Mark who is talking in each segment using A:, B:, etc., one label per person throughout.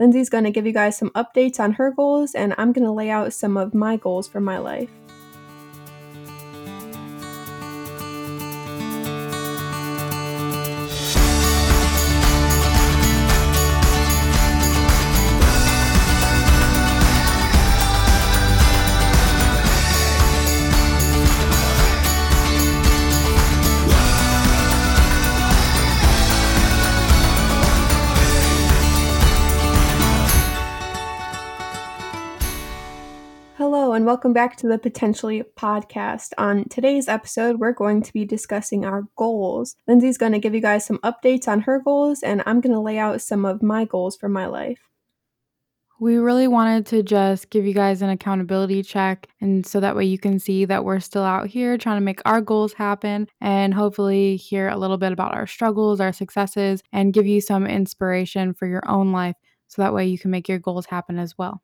A: Lindsay's going to give you guys some updates on her goals, and I'm going to lay out some of my goals for my life. Welcome back to the Potentially podcast. On today's episode, we're going to be discussing our goals. Lindsay's going to give you guys some updates on her goals, and I'm going to lay out some of my goals for my life.
B: We really wanted to just give you guys an accountability check, and so that way you can see that we're still out here trying to make our goals happen and hopefully hear a little bit about our struggles, our successes, and give you some inspiration for your own life so that way you can make your goals happen as well.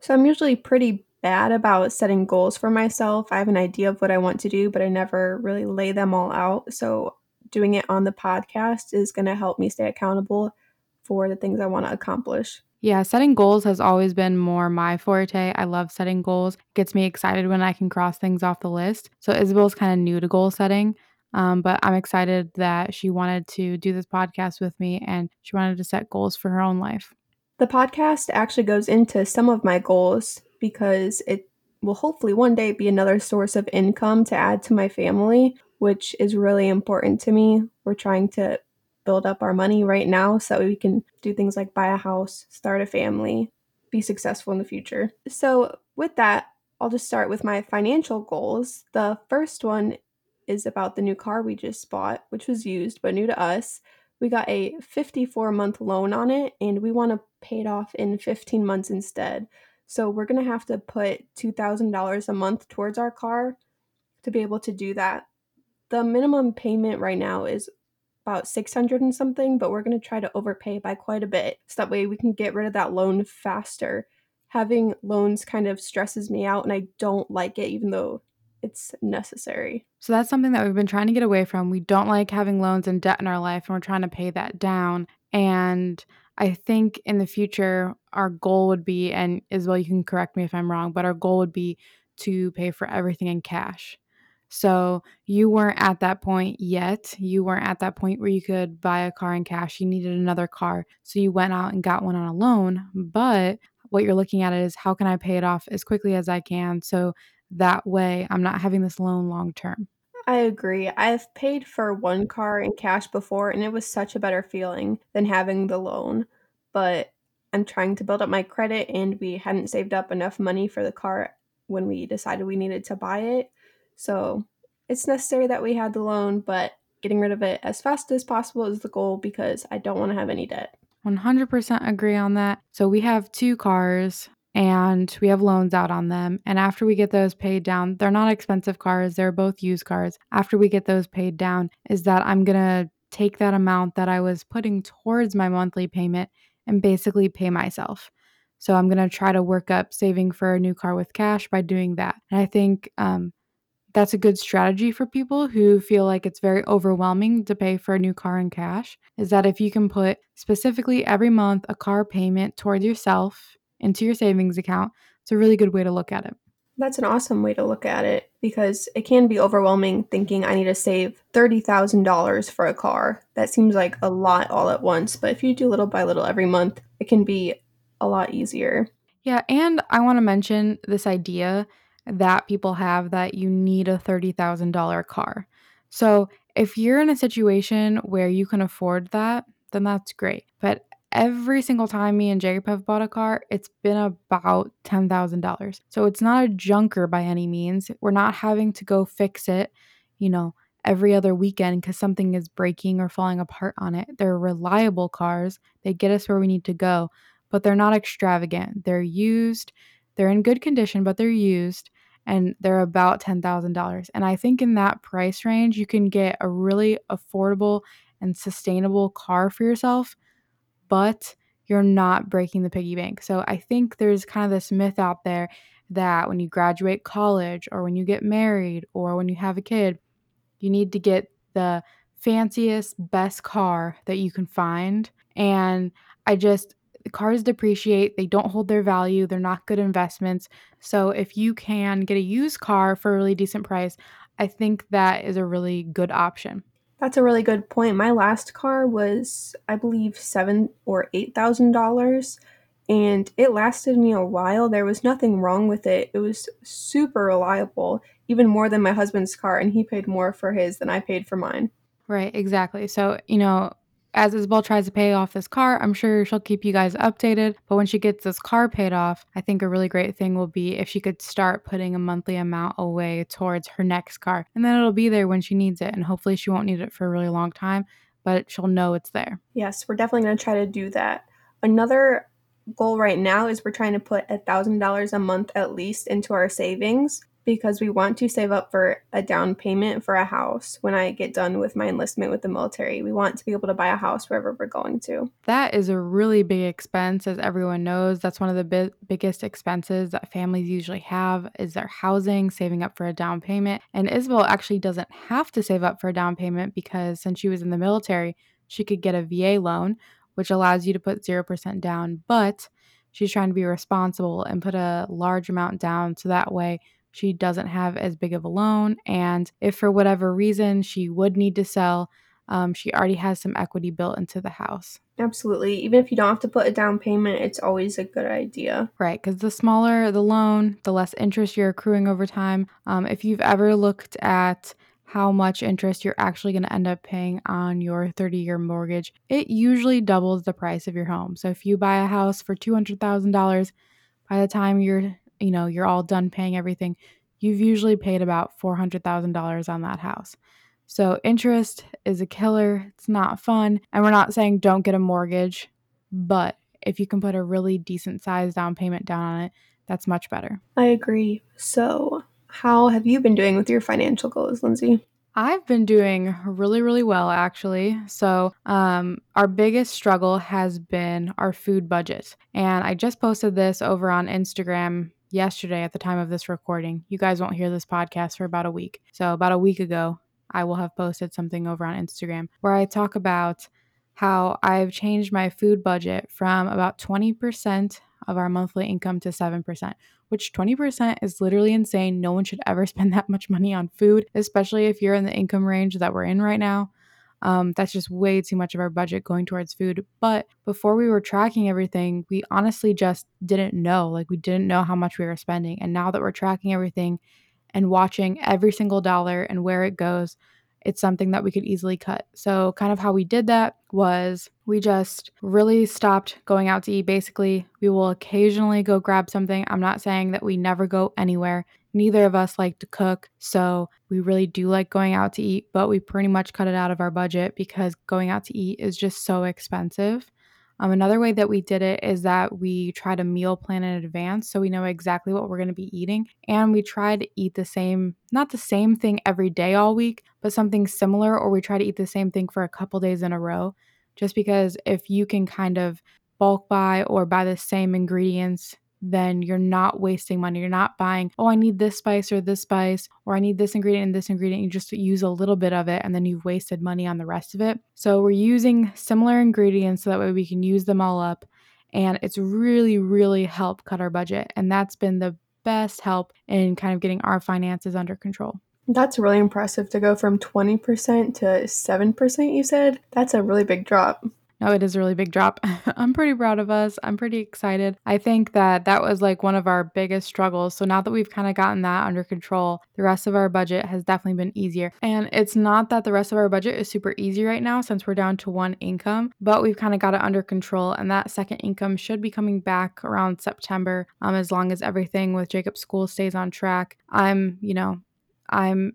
A: So, I'm usually pretty bad about setting goals for myself. I have an idea of what I want to do, but I never really lay them all out. So, doing it on the podcast is going to help me stay accountable for the things I want to accomplish.
B: Yeah, setting goals has always been more my forte. I love setting goals. It gets me excited when I can cross things off the list. So Isabel's kind of new to goal setting, um, but I'm excited that she wanted to do this podcast with me and she wanted to set goals for her own life.
A: The podcast actually goes into some of my goals because it will hopefully one day be another source of income to add to my family, which is really important to me. We're trying to build up our money right now so we can do things like buy a house, start a family, be successful in the future. So, with that, I'll just start with my financial goals. The first one is about the new car we just bought, which was used but new to us. We got a 54 month loan on it and we want to pay it off in 15 months instead. So we're going to have to put $2,000 a month towards our car to be able to do that. The minimum payment right now is about 600 and something, but we're going to try to overpay by quite a bit. So that way we can get rid of that loan faster. Having loans kind of stresses me out and I don't like it even though it's necessary.
B: So that's something that we've been trying to get away from. We don't like having loans and debt in our life and we're trying to pay that down. And I think in the future, our goal would be, and Isabel, you can correct me if I'm wrong, but our goal would be to pay for everything in cash. So you weren't at that point yet. You weren't at that point where you could buy a car in cash. You needed another car. So you went out and got one on a loan. But what you're looking at is how can I pay it off as quickly as I can so that way I'm not having this loan long term.
A: I agree. I've paid for one car in cash before and it was such a better feeling than having the loan. But I'm trying to build up my credit and we hadn't saved up enough money for the car when we decided we needed to buy it. So it's necessary that we had the loan, but getting rid of it as fast as possible is the goal because I don't want to have any debt.
B: 100% agree on that. So we have two cars and we have loans out on them. And after we get those paid down, they're not expensive cars, they're both used cars. After we get those paid down, is that I'm going to take that amount that I was putting towards my monthly payment and basically pay myself. So I'm going to try to work up saving for a new car with cash by doing that. And I think um, that's a good strategy for people who feel like it's very overwhelming to pay for a new car in cash. Is that if you can put specifically every month a car payment towards yourself into your savings account. It's a really good way to look at it.
A: That's an awesome way to look at it because it can be overwhelming thinking I need to save $30,000 for a car. That seems like a lot all at once, but if you do little by little every month, it can be a lot easier.
B: Yeah, and I want to mention this idea that people have that you need a $30,000 car. So, if you're in a situation where you can afford that, then that's great. But every single time me and Jacob have bought a car, it's been about $10,000. So it's not a junker by any means. We're not having to go fix it, you know, every other weekend because something is breaking or falling apart on it. They're reliable cars, they get us where we need to go, but they're not extravagant. They're used, they're in good condition, but they're used. And they're about $10,000. And I think in that price range, you can get a really affordable and sustainable car for yourself but you're not breaking the piggy bank. So I think there's kind of this myth out there that when you graduate college or when you get married or when you have a kid, you need to get the fanciest, best car that you can find. And I just cars depreciate, they don't hold their value, they're not good investments. So if you can get a used car for a really decent price, I think that is a really good option.
A: That's a really good point. My last car was, I believe, seven or eight thousand dollars, and it lasted me a while. There was nothing wrong with it. It was super reliable, even more than my husband's car, and he paid more for his than I paid for mine.
B: Right, exactly. So, you know, as Isabel tries to pay off this car, I'm sure she'll keep you guys updated. But when she gets this car paid off, I think a really great thing will be if she could start putting a monthly amount away towards her next car. And then it'll be there when she needs it. And hopefully she won't need it for a really long time, but she'll know it's there.
A: Yes, we're definitely going to try to do that. Another goal right now is we're trying to put a $1,000 a month at least into our savings because we want to save up for a down payment for a house when I get done with my enlistment with the military. We want to be able to buy a house wherever we're going to.
B: That is a really big expense as everyone knows. That's one of the bi- biggest expenses that families usually have is their housing, saving up for a down payment. And Isabel actually doesn't have to save up for a down payment because since she was in the military, she could get a VA loan, which allows you to put 0% down, but she's trying to be responsible and put a large amount down so that way she doesn't have as big of a loan. And if for whatever reason she would need to sell, um, she already has some equity built into the house.
A: Absolutely. Even if you don't have to put a down payment, it's always a good idea.
B: Right. Because the smaller the loan, the less interest you're accruing over time. Um, if you've ever looked at how much interest you're actually going to end up paying on your 30 year mortgage, it usually doubles the price of your home. So if you buy a house for $200,000, by the time you're you know, you're all done paying everything, you've usually paid about $400,000 on that house. So interest is a killer. It's not fun. And we're not saying don't get a mortgage, but if you can put a really decent size down payment down on it, that's much better.
A: I agree. So, how have you been doing with your financial goals, Lindsay?
B: I've been doing really, really well actually. So, um, our biggest struggle has been our food budget. And I just posted this over on Instagram yesterday at the time of this recording. You guys won't hear this podcast for about a week. So, about a week ago, I will have posted something over on Instagram where I talk about how I've changed my food budget from about 20% of our monthly income to 7%, which 20% is literally insane. No one should ever spend that much money on food, especially if you're in the income range that we're in right now. Um, that's just way too much of our budget going towards food. But before we were tracking everything, we honestly just didn't know. Like, we didn't know how much we were spending. And now that we're tracking everything and watching every single dollar and where it goes, it's something that we could easily cut. So, kind of how we did that was we just really stopped going out to eat. Basically, we will occasionally go grab something. I'm not saying that we never go anywhere. Neither of us like to cook, so we really do like going out to eat, but we pretty much cut it out of our budget because going out to eat is just so expensive. Um, another way that we did it is that we try to meal plan in advance so we know exactly what we're going to be eating. And we try to eat the same, not the same thing every day all week, but something similar, or we try to eat the same thing for a couple days in a row. Just because if you can kind of bulk buy or buy the same ingredients then you're not wasting money. You're not buying, oh, I need this spice or this spice, or I need this ingredient and this ingredient. You just use a little bit of it and then you've wasted money on the rest of it. So we're using similar ingredients so that way we can use them all up. And it's really, really helped cut our budget. And that's been the best help in kind of getting our finances under control.
A: That's really impressive to go from 20% to 7%, you said. That's a really big drop.
B: No, it is a really big drop. I'm pretty proud of us. I'm pretty excited. I think that that was like one of our biggest struggles. So now that we've kind of gotten that under control, the rest of our budget has definitely been easier. And it's not that the rest of our budget is super easy right now since we're down to one income, but we've kind of got it under control. And that second income should be coming back around September um, as long as everything with Jacob's school stays on track. I'm, you know, I'm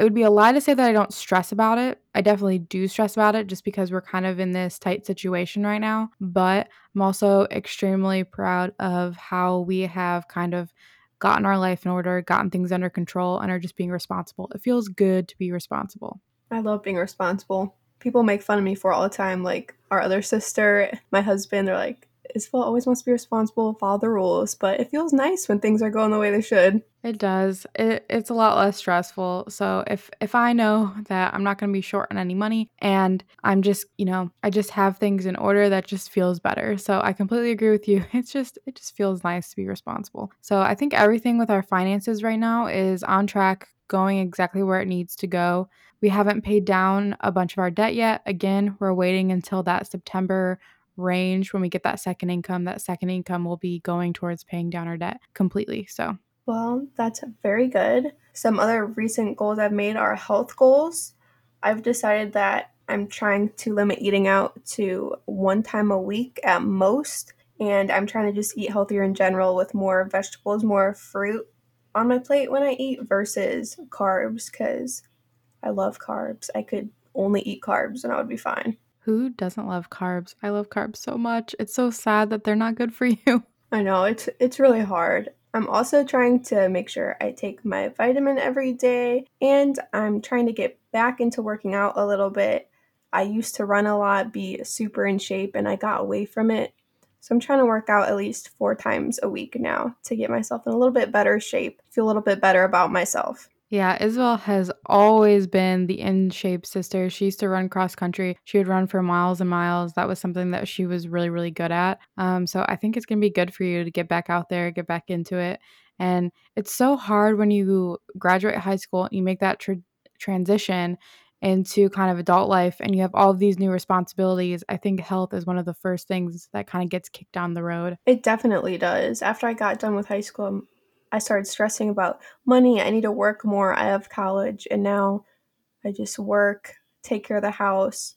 B: it would be a lie to say that I don't stress about it. I definitely do stress about it just because we're kind of in this tight situation right now. But I'm also extremely proud of how we have kind of gotten our life in order, gotten things under control, and are just being responsible. It feels good to be responsible.
A: I love being responsible. People make fun of me for all the time. Like our other sister, my husband, they're like, Isabel always wants to be responsible, follow the rules, but it feels nice when things are going the way they should.
B: It does. It, it's a lot less stressful. So if if I know that I'm not going to be short on any money and I'm just, you know, I just have things in order that just feels better. So I completely agree with you. It's just it just feels nice to be responsible. So I think everything with our finances right now is on track, going exactly where it needs to go. We haven't paid down a bunch of our debt yet. Again, we're waiting until that September range when we get that second income. That second income will be going towards paying down our debt completely. So
A: well, that's very good. Some other recent goals I've made are health goals. I've decided that I'm trying to limit eating out to one time a week at most. And I'm trying to just eat healthier in general with more vegetables, more fruit on my plate when I eat versus carbs because I love carbs. I could only eat carbs and I would be fine.
B: Who doesn't love carbs? I love carbs so much. It's so sad that they're not good for you.
A: I know, it's it's really hard. I'm also trying to make sure I take my vitamin every day, and I'm trying to get back into working out a little bit. I used to run a lot, be super in shape, and I got away from it. So I'm trying to work out at least four times a week now to get myself in a little bit better shape, feel a little bit better about myself.
B: Yeah, Isabel has always been the in shape sister. She used to run cross country. She would run for miles and miles. That was something that she was really, really good at. Um, so I think it's going to be good for you to get back out there, get back into it. And it's so hard when you graduate high school and you make that tr- transition into kind of adult life and you have all these new responsibilities. I think health is one of the first things that kind of gets kicked down the road.
A: It definitely does. After I got done with high school, I started stressing about money. I need to work more. I have college, and now I just work, take care of the house,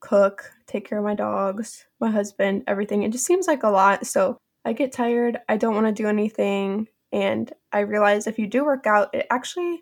A: cook, take care of my dogs, my husband, everything. It just seems like a lot. So I get tired. I don't want to do anything. And I realize if you do work out, it actually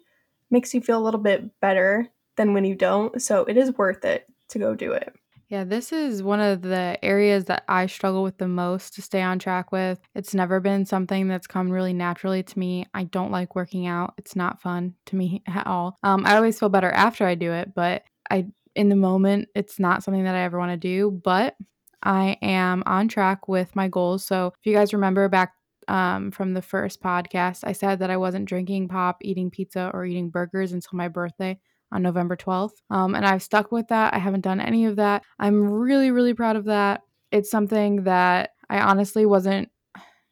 A: makes you feel a little bit better than when you don't. So it is worth it to go do it.
B: Yeah, this is one of the areas that I struggle with the most to stay on track with. It's never been something that's come really naturally to me. I don't like working out. It's not fun to me at all. Um, I always feel better after I do it, but I in the moment it's not something that I ever want to do, but I am on track with my goals. So, if you guys remember back um, from the first podcast, I said that I wasn't drinking pop, eating pizza, or eating burgers until my birthday on November 12th. Um, and I've stuck with that. I haven't done any of that. I'm really, really proud of that. It's something that I honestly wasn't,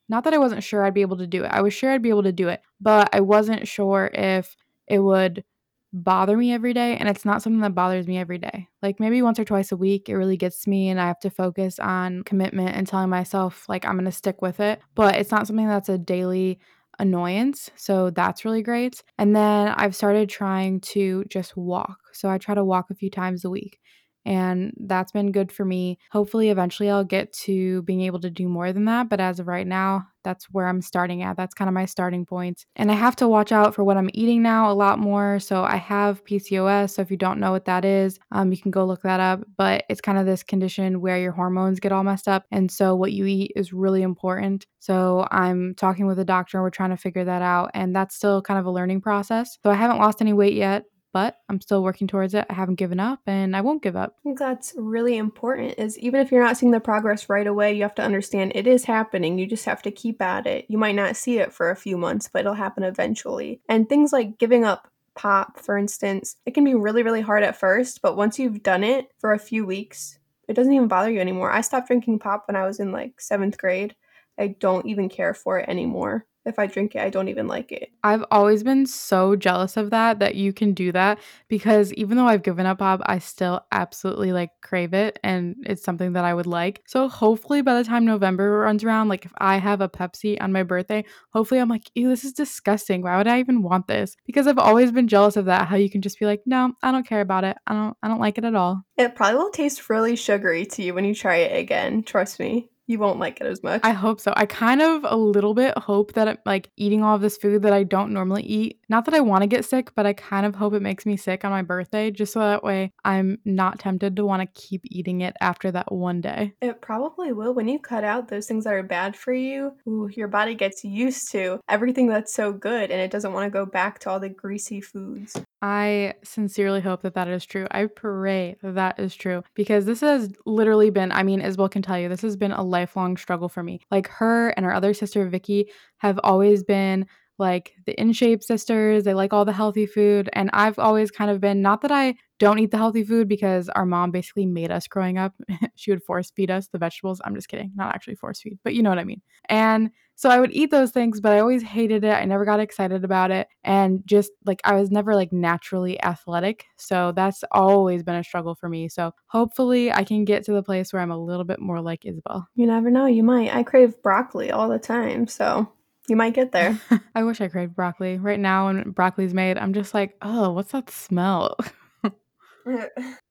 B: not that I wasn't sure I'd be able to do it. I was sure I'd be able to do it, but I wasn't sure if it would bother me every day. And it's not something that bothers me every day. Like maybe once or twice a week, it really gets me and I have to focus on commitment and telling myself, like, I'm going to stick with it. But it's not something that's a daily annoyance. So that's really great. And then I've started trying to just walk. So I try to walk a few times a week. And that's been good for me. Hopefully, eventually, I'll get to being able to do more than that. But as of right now, that's where I'm starting at. That's kind of my starting point. And I have to watch out for what I'm eating now a lot more. So I have PCOS. So if you don't know what that is, um, you can go look that up. But it's kind of this condition where your hormones get all messed up. And so what you eat is really important. So I'm talking with a doctor. We're trying to figure that out. And that's still kind of a learning process. So I haven't lost any weight yet but I'm still working towards it. I haven't given up and I won't give up.
A: I think that's really important is even if you're not seeing the progress right away, you have to understand it is happening. You just have to keep at it. You might not see it for a few months, but it'll happen eventually. And things like giving up pop, for instance, it can be really, really hard at first, but once you've done it for a few weeks, it doesn't even bother you anymore. I stopped drinking pop when I was in like seventh grade. I don't even care for it anymore if I drink it, I don't even like it.
B: I've always been so jealous of that that you can do that because even though I've given up pop, I still absolutely like crave it and it's something that I would like. So hopefully by the time November runs around, like if I have a Pepsi on my birthday, hopefully I'm like, ew, this is disgusting. Why would I even want this? Because I've always been jealous of that, how you can just be like, no, I don't care about it. I don't I don't like it at all.
A: It probably will taste really sugary to you when you try it again. Trust me you won't like it as much.
B: I hope so. I kind of a little bit hope that it, like eating all of this food that I don't normally eat. Not that I want to get sick, but I kind of hope it makes me sick on my birthday just so that way I'm not tempted to want to keep eating it after that one day.
A: It probably will when you cut out those things that are bad for you. Ooh, your body gets used to everything that's so good and it doesn't want to go back to all the greasy foods.
B: I sincerely hope that that is true. I pray that that is true because this has literally been, I mean, Isabel can tell you, this has been a lifelong struggle for me. Like her and her other sister, Vicky, have always been like the in shape sisters. They like all the healthy food. And I've always kind of been, not that I don't eat the healthy food because our mom basically made us growing up. she would force feed us the vegetables. I'm just kidding, not actually force feed, but you know what I mean. And so I would eat those things, but I always hated it. I never got excited about it. And just like I was never like naturally athletic. So that's always been a struggle for me. So hopefully I can get to the place where I'm a little bit more like Isabel.
A: You never know. You might. I crave broccoli all the time. So you might get there.
B: I wish I craved broccoli. Right now, when broccoli's made, I'm just like, oh, what's that smell?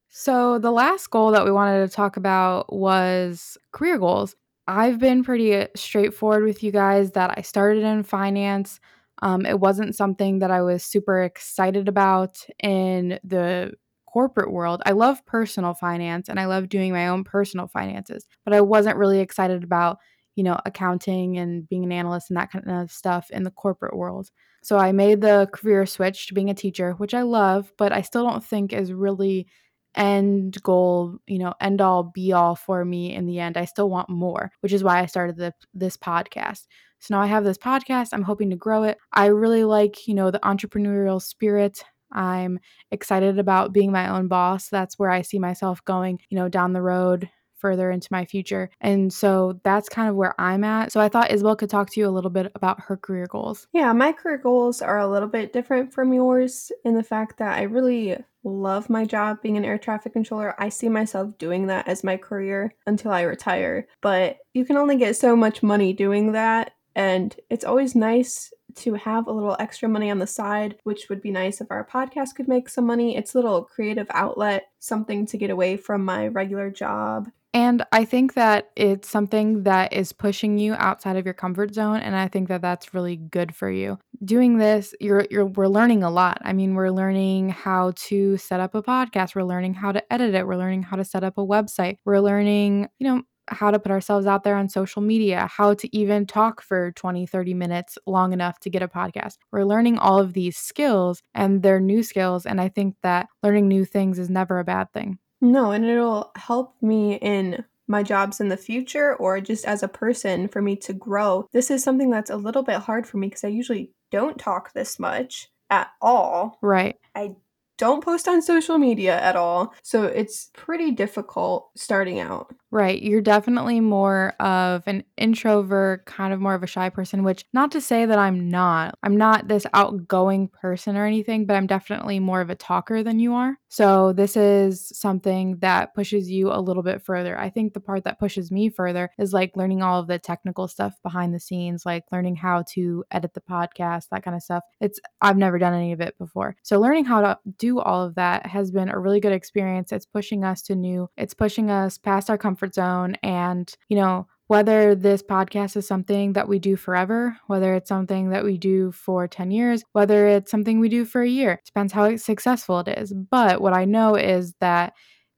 B: so, the last goal that we wanted to talk about was career goals. I've been pretty straightforward with you guys that I started in finance. Um, it wasn't something that I was super excited about in the corporate world. I love personal finance and I love doing my own personal finances, but I wasn't really excited about you know, accounting and being an analyst and that kind of stuff in the corporate world. So I made the career switch to being a teacher, which I love, but I still don't think is really end goal, you know, end all be all for me in the end. I still want more, which is why I started the, this podcast. So now I have this podcast. I'm hoping to grow it. I really like, you know, the entrepreneurial spirit. I'm excited about being my own boss. That's where I see myself going, you know, down the road further into my future. And so that's kind of where I'm at. So I thought Isabel could talk to you a little bit about her career goals.
A: Yeah, my career goals are a little bit different from yours in the fact that I really love my job being an air traffic controller. I see myself doing that as my career until I retire. But you can only get so much money doing that. And it's always nice to have a little extra money on the side, which would be nice if our podcast could make some money. It's a little creative outlet, something to get away from my regular job.
B: And I think that it's something that is pushing you outside of your comfort zone and I think that that's really good for you. Doing this, you're you're we're learning a lot. I mean, we're learning how to set up a podcast, we're learning how to edit it, we're learning how to set up a website. We're learning, you know, how to put ourselves out there on social media, how to even talk for 20, 30 minutes long enough to get a podcast. We're learning all of these skills and they're new skills. And I think that learning new things is never a bad thing.
A: No, and it'll help me in my jobs in the future or just as a person for me to grow. This is something that's a little bit hard for me because I usually don't talk this much at all.
B: Right.
A: I don't post on social media at all. So it's pretty difficult starting out.
B: Right. You're definitely more of an introvert, kind of more of a shy person, which not to say that I'm not. I'm not this outgoing person or anything, but I'm definitely more of a talker than you are. So this is something that pushes you a little bit further. I think the part that pushes me further is like learning all of the technical stuff behind the scenes, like learning how to edit the podcast, that kind of stuff. It's I've never done any of it before. So learning how to do all of that has been a really good experience. It's pushing us to new, it's pushing us past our comfort zone. And, you know, whether this podcast is something that we do forever, whether it's something that we do for 10 years, whether it's something we do for a year, depends how successful it is. But what I know is that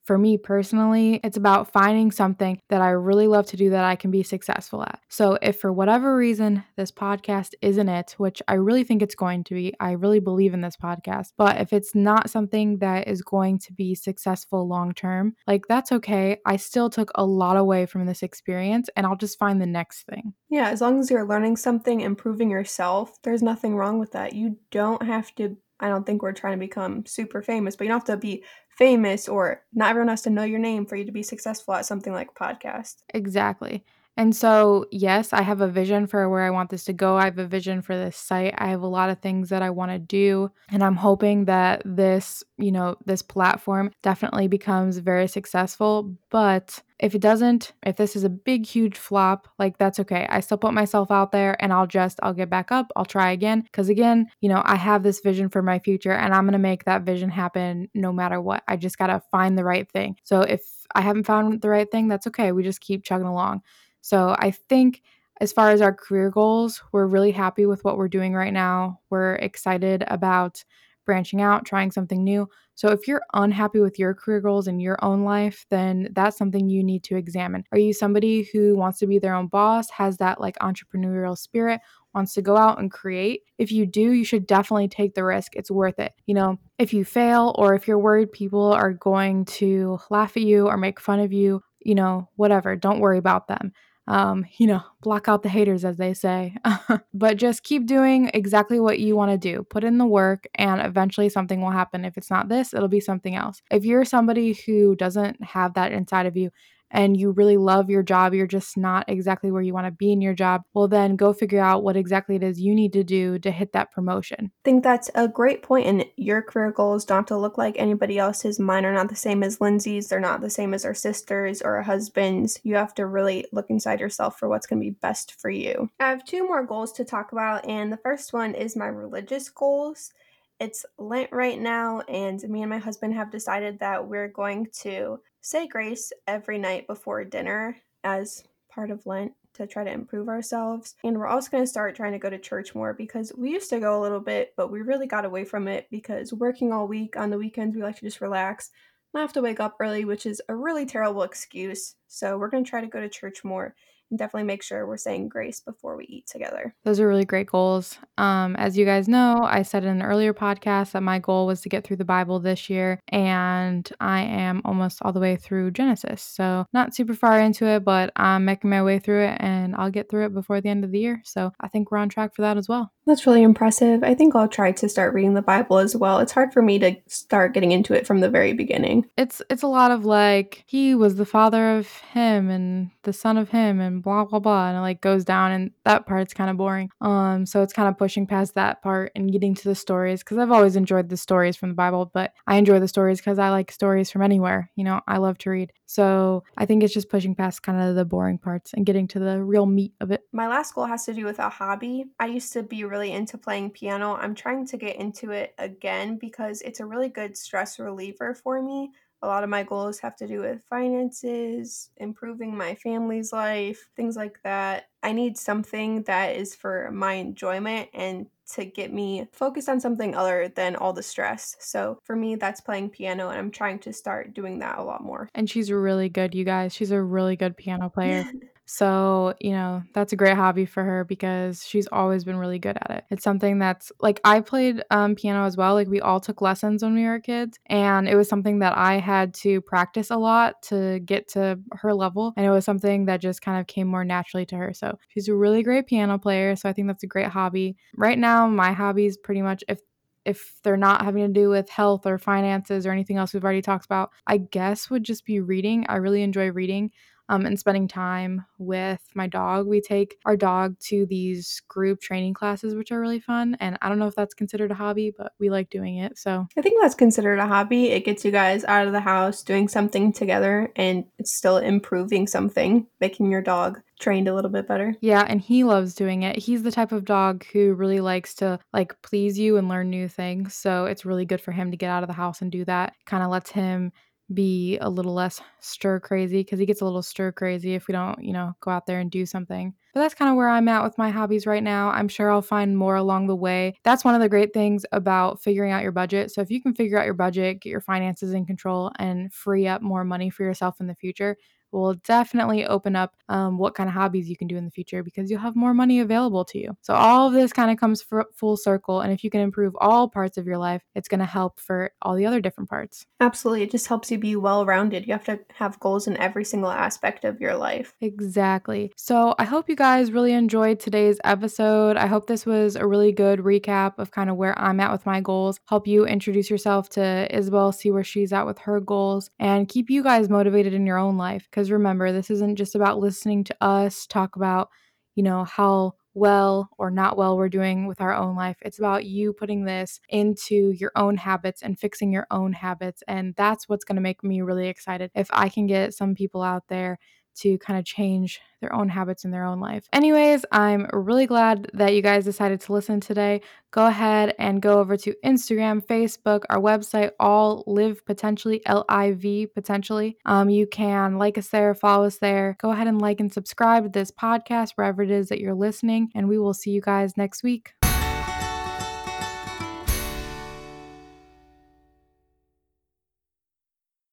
B: for me personally, it's about finding something that I really love to do that I can be successful at. So, if for whatever reason this podcast isn't it, which I really think it's going to be, I really believe in this podcast, but if it's not something that is going to be successful long term, like that's okay. I still took a lot away from this experience and I'll just find the next thing.
A: Yeah, as long as you're learning something, improving yourself, there's nothing wrong with that. You don't have to I don't think we're trying to become super famous, but you don't have to be famous or not everyone has to know your name for you to be successful at something like podcast.
B: Exactly. And so, yes, I have a vision for where I want this to go. I have a vision for this site. I have a lot of things that I want to do. And I'm hoping that this, you know, this platform definitely becomes very successful. But if it doesn't, if this is a big, huge flop, like that's okay. I still put myself out there and I'll just, I'll get back up. I'll try again. Cause again, you know, I have this vision for my future and I'm going to make that vision happen no matter what. I just got to find the right thing. So if I haven't found the right thing, that's okay. We just keep chugging along. So I think as far as our career goals, we're really happy with what we're doing right now. We're excited about branching out, trying something new. So if you're unhappy with your career goals in your own life, then that's something you need to examine. Are you somebody who wants to be their own boss, has that like entrepreneurial spirit, wants to go out and create? If you do, you should definitely take the risk. It's worth it. You know, if you fail or if you're worried people are going to laugh at you or make fun of you, you know, whatever, don't worry about them um, you know, block out the haters, as they say. but just keep doing exactly what you want to do. Put in the work, and eventually something will happen. If it's not this, it'll be something else. If you're somebody who doesn't have that inside of you and you really love your job, you're just not exactly where you want to be in your job, well, then go figure out what exactly it is you need to do to hit that promotion.
A: I think that's a great point. And your career goals don't have to look like anybody else's. Mine are not the same as Lindsay's, they're not the same as our sisters or our husbands. You have to really look inside yourself for what's going to be best for you. I have two more goals to talk about, and the first one is my religious goals. It's Lent right now, and me and my husband have decided that we're going to say grace every night before dinner as part of Lent to try to improve ourselves. And we're also going to start trying to go to church more because we used to go a little bit, but we really got away from it because working all week on the weekends, we like to just relax. I have to wake up early, which is a really terrible excuse. So we're going to try to go to church more definitely make sure we're saying grace before we eat together.
B: Those are really great goals. Um, as you guys know, I said in an earlier podcast that my goal was to get through the Bible this year, and I am almost all the way through Genesis. So, not super far into it, but I'm making my way through it, and I'll get through it before the end of the year. So, I think we're on track for that as well.
A: That's really impressive. I think I'll try to start reading the Bible as well. It's hard for me to start getting into it from the very beginning.
B: It's it's a lot of like he was the father of him and the son of him and blah blah blah and it like goes down and that part's kind of boring. Um so it's kind of pushing past that part and getting to the stories cuz I've always enjoyed the stories from the Bible, but I enjoy the stories cuz I like stories from anywhere. You know, I love to read. So, I think it's just pushing past kind of the boring parts and getting to the real meat of it.
A: My last goal has to do with a hobby. I used to be really into playing piano. I'm trying to get into it again because it's a really good stress reliever for me. A lot of my goals have to do with finances, improving my family's life, things like that. I need something that is for my enjoyment and to get me focused on something other than all the stress. So for me, that's playing piano, and I'm trying to start doing that a lot more.
B: And she's really good, you guys. She's a really good piano player. So, you know, that's a great hobby for her because she's always been really good at it. It's something that's like I played um, piano as well. Like we all took lessons when we were kids, and it was something that I had to practice a lot to get to her level. And it was something that just kind of came more naturally to her. So she's a really great piano player. So I think that's a great hobby. Right now, my hobbies pretty much, if if they're not having to do with health or finances or anything else we've already talked about, I guess would just be reading. I really enjoy reading um, and spending time with my dog. We take our dog to these group training classes, which are really fun. And I don't know if that's considered a hobby, but we like doing it. So
A: I think that's considered a hobby. It gets you guys out of the house doing something together and it's still improving something, making your dog trained a little bit better.
B: Yeah, and he loves doing it. He's the type of dog who really likes to like please you and learn new things. So it's really good for him to get out of the house and do that. Kind of lets him be a little less stir crazy because he gets a little stir crazy if we don't, you know, go out there and do something. But that's kind of where I'm at with my hobbies right now. I'm sure I'll find more along the way. That's one of the great things about figuring out your budget. So if you can figure out your budget, get your finances in control, and free up more money for yourself in the future, will definitely open up um, what kind of hobbies you can do in the future because you'll have more money available to you. So, all of this kind of comes full circle. And if you can improve all parts of your life, it's going to help for all the other different parts.
A: Absolutely. It just helps you be well rounded. You have to have goals in every single aspect of your life.
B: Exactly. So, I hope you guys really enjoyed today's episode. I hope this was a really good recap of kind of where I'm at with my goals, help you introduce yourself to Isabel, see where she's at with her goals, and keep you guys motivated in your own life. Because remember, this isn't just about listening to us talk about, you know, how well or not well we're doing with our own life. It's about you putting this into your own habits and fixing your own habits. And that's what's going to make me really excited. If I can get some people out there to kind of change their own habits in their own life. Anyways, I'm really glad that you guys decided to listen today. Go ahead and go over to Instagram, Facebook, our website, all live potentially, L I V potentially. Um, you can like us there, follow us there. Go ahead and like and subscribe to this podcast wherever it is that you're listening, and we will see you guys next week.